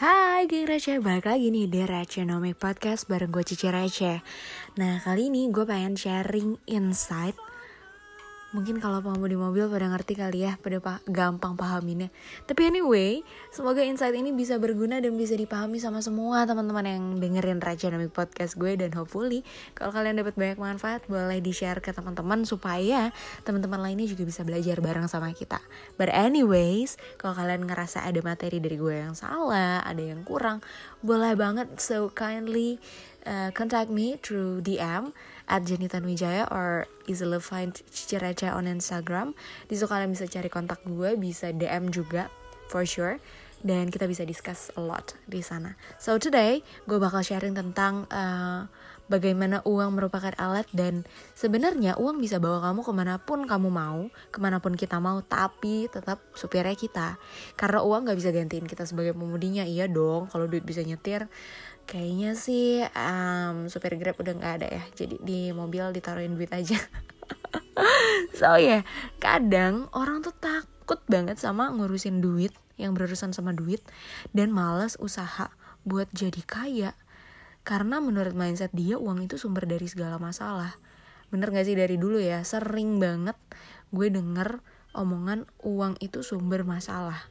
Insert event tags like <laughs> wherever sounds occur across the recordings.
Hai geng receh, balik lagi nih di Recenomic Podcast bareng gue Cici Receh. Nah kali ini gue pengen sharing insight Mungkin kalau pengemudi mobil pada ngerti kali ya, pada pa gampang pahaminnya. Tapi anyway, semoga insight ini bisa berguna dan bisa dipahami sama semua teman-teman yang dengerin Rajanami Podcast gue dan hopefully kalau kalian dapat banyak manfaat boleh di-share ke teman-teman supaya teman-teman lainnya juga bisa belajar bareng sama kita. But anyways, kalau kalian ngerasa ada materi dari gue yang salah, ada yang kurang, boleh banget so kindly uh, contact me through DM at Jenitan Wijaya or easily find Cici on Instagram. Di situ kalian bisa cari kontak gue, bisa DM juga for sure. Dan kita bisa discuss a lot di sana. So today gue bakal sharing tentang uh, bagaimana uang merupakan alat dan sebenarnya uang bisa bawa kamu ke mana pun kamu mau, ke mana pun kita mau, tapi tetap supirnya kita. Karena uang gak bisa gantiin kita sebagai pemudinya, iya dong. Kalau duit bisa nyetir, kayaknya sih um, supir grab udah nggak ada ya jadi di mobil ditaruhin duit aja <laughs> so ya yeah, kadang orang tuh takut banget sama ngurusin duit yang berurusan sama duit dan males usaha buat jadi kaya karena menurut mindset dia uang itu sumber dari segala masalah. Bener gak sih dari dulu ya? Sering banget gue denger omongan uang itu sumber masalah.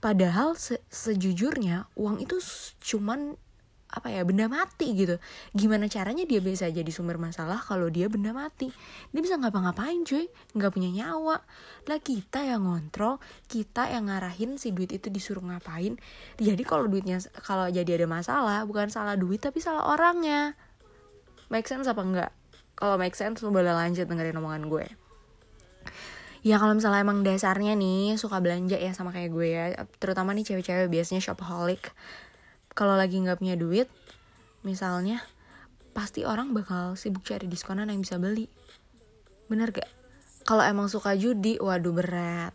Padahal se sejujurnya uang itu cuman apa ya benda mati gitu. Gimana caranya dia bisa jadi sumber masalah kalau dia benda mati? Dia bisa ngapa-ngapain cuy? Nggak punya nyawa. Lah kita yang ngontrol kita yang ngarahin si duit itu disuruh ngapain? Jadi kalau duitnya kalau jadi ada masalah bukan salah duit tapi salah orangnya. Make sense apa enggak kalau make sense lu boleh lanjut dengerin omongan gue. Ya kalau misalnya emang dasarnya nih suka belanja ya sama kayak gue ya. Terutama nih cewek-cewek biasanya shopaholic kalau lagi nggak punya duit misalnya pasti orang bakal sibuk cari diskonan yang bisa beli. Bener gak? Kalau emang suka judi waduh berat.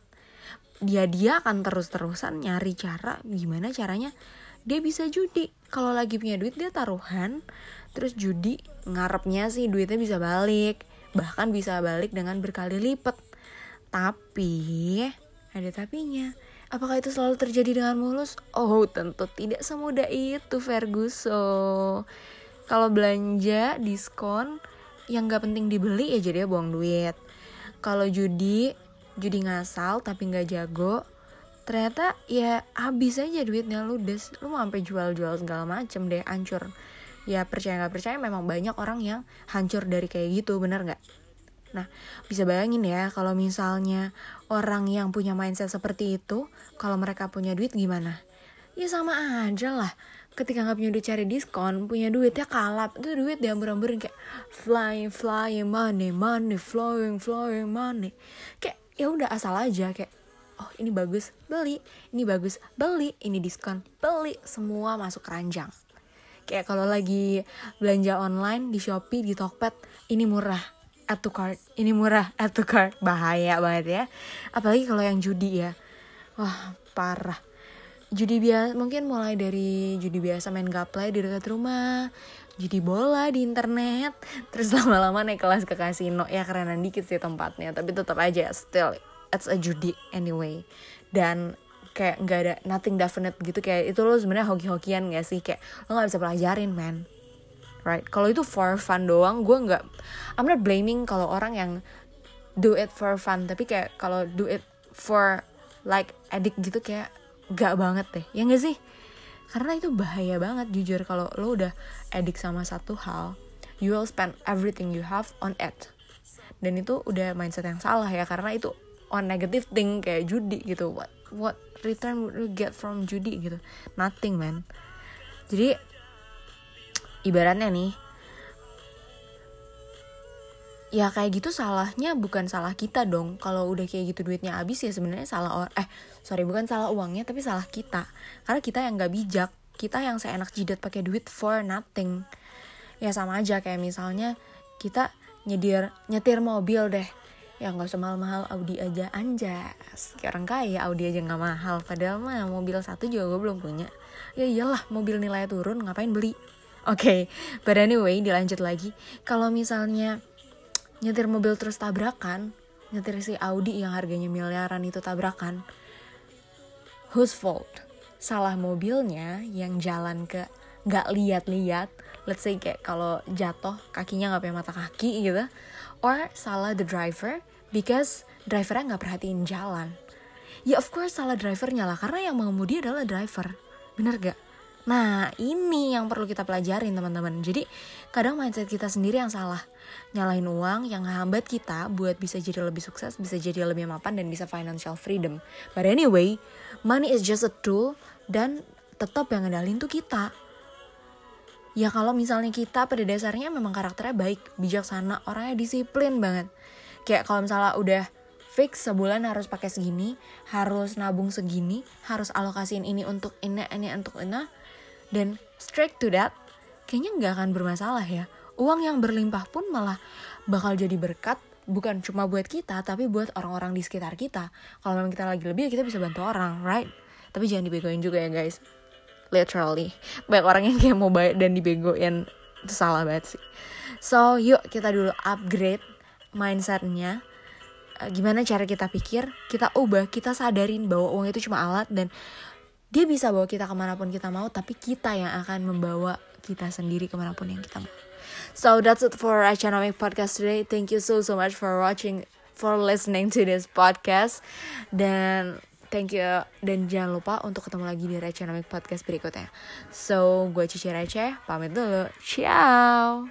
Dia dia akan terus-terusan nyari cara gimana caranya dia bisa judi. Kalau lagi punya duit dia taruhan terus judi ngarepnya sih duitnya bisa balik. Bahkan bisa balik dengan berkali lipat. Tapi ada tapinya Apakah itu selalu terjadi dengan mulus? Oh, tentu tidak semudah itu, Ferguson. Kalau belanja diskon yang gak penting dibeli ya jadi buang duit. Kalau judi, judi ngasal tapi gak jago, ternyata ya habis aja duitnya ludes. Lu mau sampai jual-jual segala macem deh, hancur. Ya percaya gak percaya memang banyak orang yang hancur dari kayak gitu, bener gak? Nah, bisa bayangin ya kalau misalnya orang yang punya mindset seperti itu, kalau mereka punya duit gimana? Ya sama aja lah. Ketika nggak punya duit cari diskon, punya duit ya kalap. Itu duit diambur-amburin kayak flying, flying money, money, flowing, flowing money. Kayak ya udah asal aja kayak oh ini bagus beli ini bagus beli ini diskon beli semua masuk keranjang kayak kalau lagi belanja online di Shopee di Tokped ini murah add to cart. Ini murah add to cart. Bahaya banget ya. Apalagi kalau yang judi ya. Wah parah. Judi biasa mungkin mulai dari judi biasa main gaplay di dekat rumah judi bola di internet terus <laughs> lama-lama naik kelas ke kasino. Ya kerenan dikit sih tempatnya tapi tetap aja still it's a judi anyway. Dan kayak nggak ada nothing definite gitu. Kayak itu lo sebenarnya hoki-hokian gak sih? Kayak lo nggak bisa pelajarin man right? Kalau itu for fun doang gue nggak I'm not blaming kalau orang yang do it for fun tapi kayak kalau do it for like addict gitu kayak gak banget deh ya gak sih? Karena itu bahaya banget jujur kalau lo udah addict sama satu hal you will spend everything you have on it. Dan itu udah mindset yang salah ya karena itu on negative thing kayak judi gitu. What what return would you get from judi gitu? Nothing man. Jadi ibaratnya nih ya kayak gitu salahnya bukan salah kita dong. Kalau udah kayak gitu duitnya habis ya sebenarnya salah orang eh sorry bukan salah uangnya tapi salah kita. Karena kita yang nggak bijak. Kita yang seenak jidat pakai duit for nothing. Ya sama aja kayak misalnya kita nyedir nyetir mobil deh. Ya nggak usah mahal-mahal Audi aja anjas. Kayak orang kaya Audi aja nggak mahal. Padahal mah mobil satu juga gue belum punya. Ya iyalah mobil nilai turun ngapain beli Oke, okay, but anyway dilanjut lagi. Kalau misalnya nyetir mobil terus tabrakan, nyetir si Audi yang harganya miliaran itu tabrakan, whose fault? salah mobilnya yang jalan ke nggak lihat-lihat let's say kayak kalau jatuh kakinya nggak punya mata kaki gitu or salah the driver because drivernya nggak perhatiin jalan ya of course salah drivernya lah karena yang mengemudi adalah driver bener gak Nah, ini yang perlu kita pelajarin teman-teman. Jadi, kadang mindset kita sendiri yang salah. Nyalahin uang yang hambat kita buat bisa jadi lebih sukses, bisa jadi lebih mapan, dan bisa financial freedom. But anyway, money is just a tool, dan tetap yang ngedalin tuh kita. Ya kalau misalnya kita pada dasarnya memang karakternya baik, bijaksana, orangnya disiplin banget. Kayak kalau misalnya udah fix sebulan harus pakai segini, harus nabung segini, harus alokasiin ini untuk ini, ini untuk ini, dan straight to that, kayaknya nggak akan bermasalah ya. Uang yang berlimpah pun malah bakal jadi berkat bukan cuma buat kita tapi buat orang-orang di sekitar kita. Kalau memang kita lagi lebih kita bisa bantu orang, right? Tapi jangan dibegoin juga ya guys. Literally. Banyak orang yang kayak mau baik dan dibegoin itu salah banget sih. So yuk kita dulu upgrade mindsetnya gimana cara kita pikir, kita ubah, kita sadarin bahwa uang itu cuma alat dan dia bisa bawa kita ke mana pun kita mau tapi kita yang akan membawa kita sendiri ke mana pun yang kita mau. So that's it for Economic Podcast today. Thank you so so much for watching for listening to this podcast. Dan thank you dan jangan lupa untuk ketemu lagi di Economic Podcast berikutnya. So gue Cici Receh pamit dulu. Ciao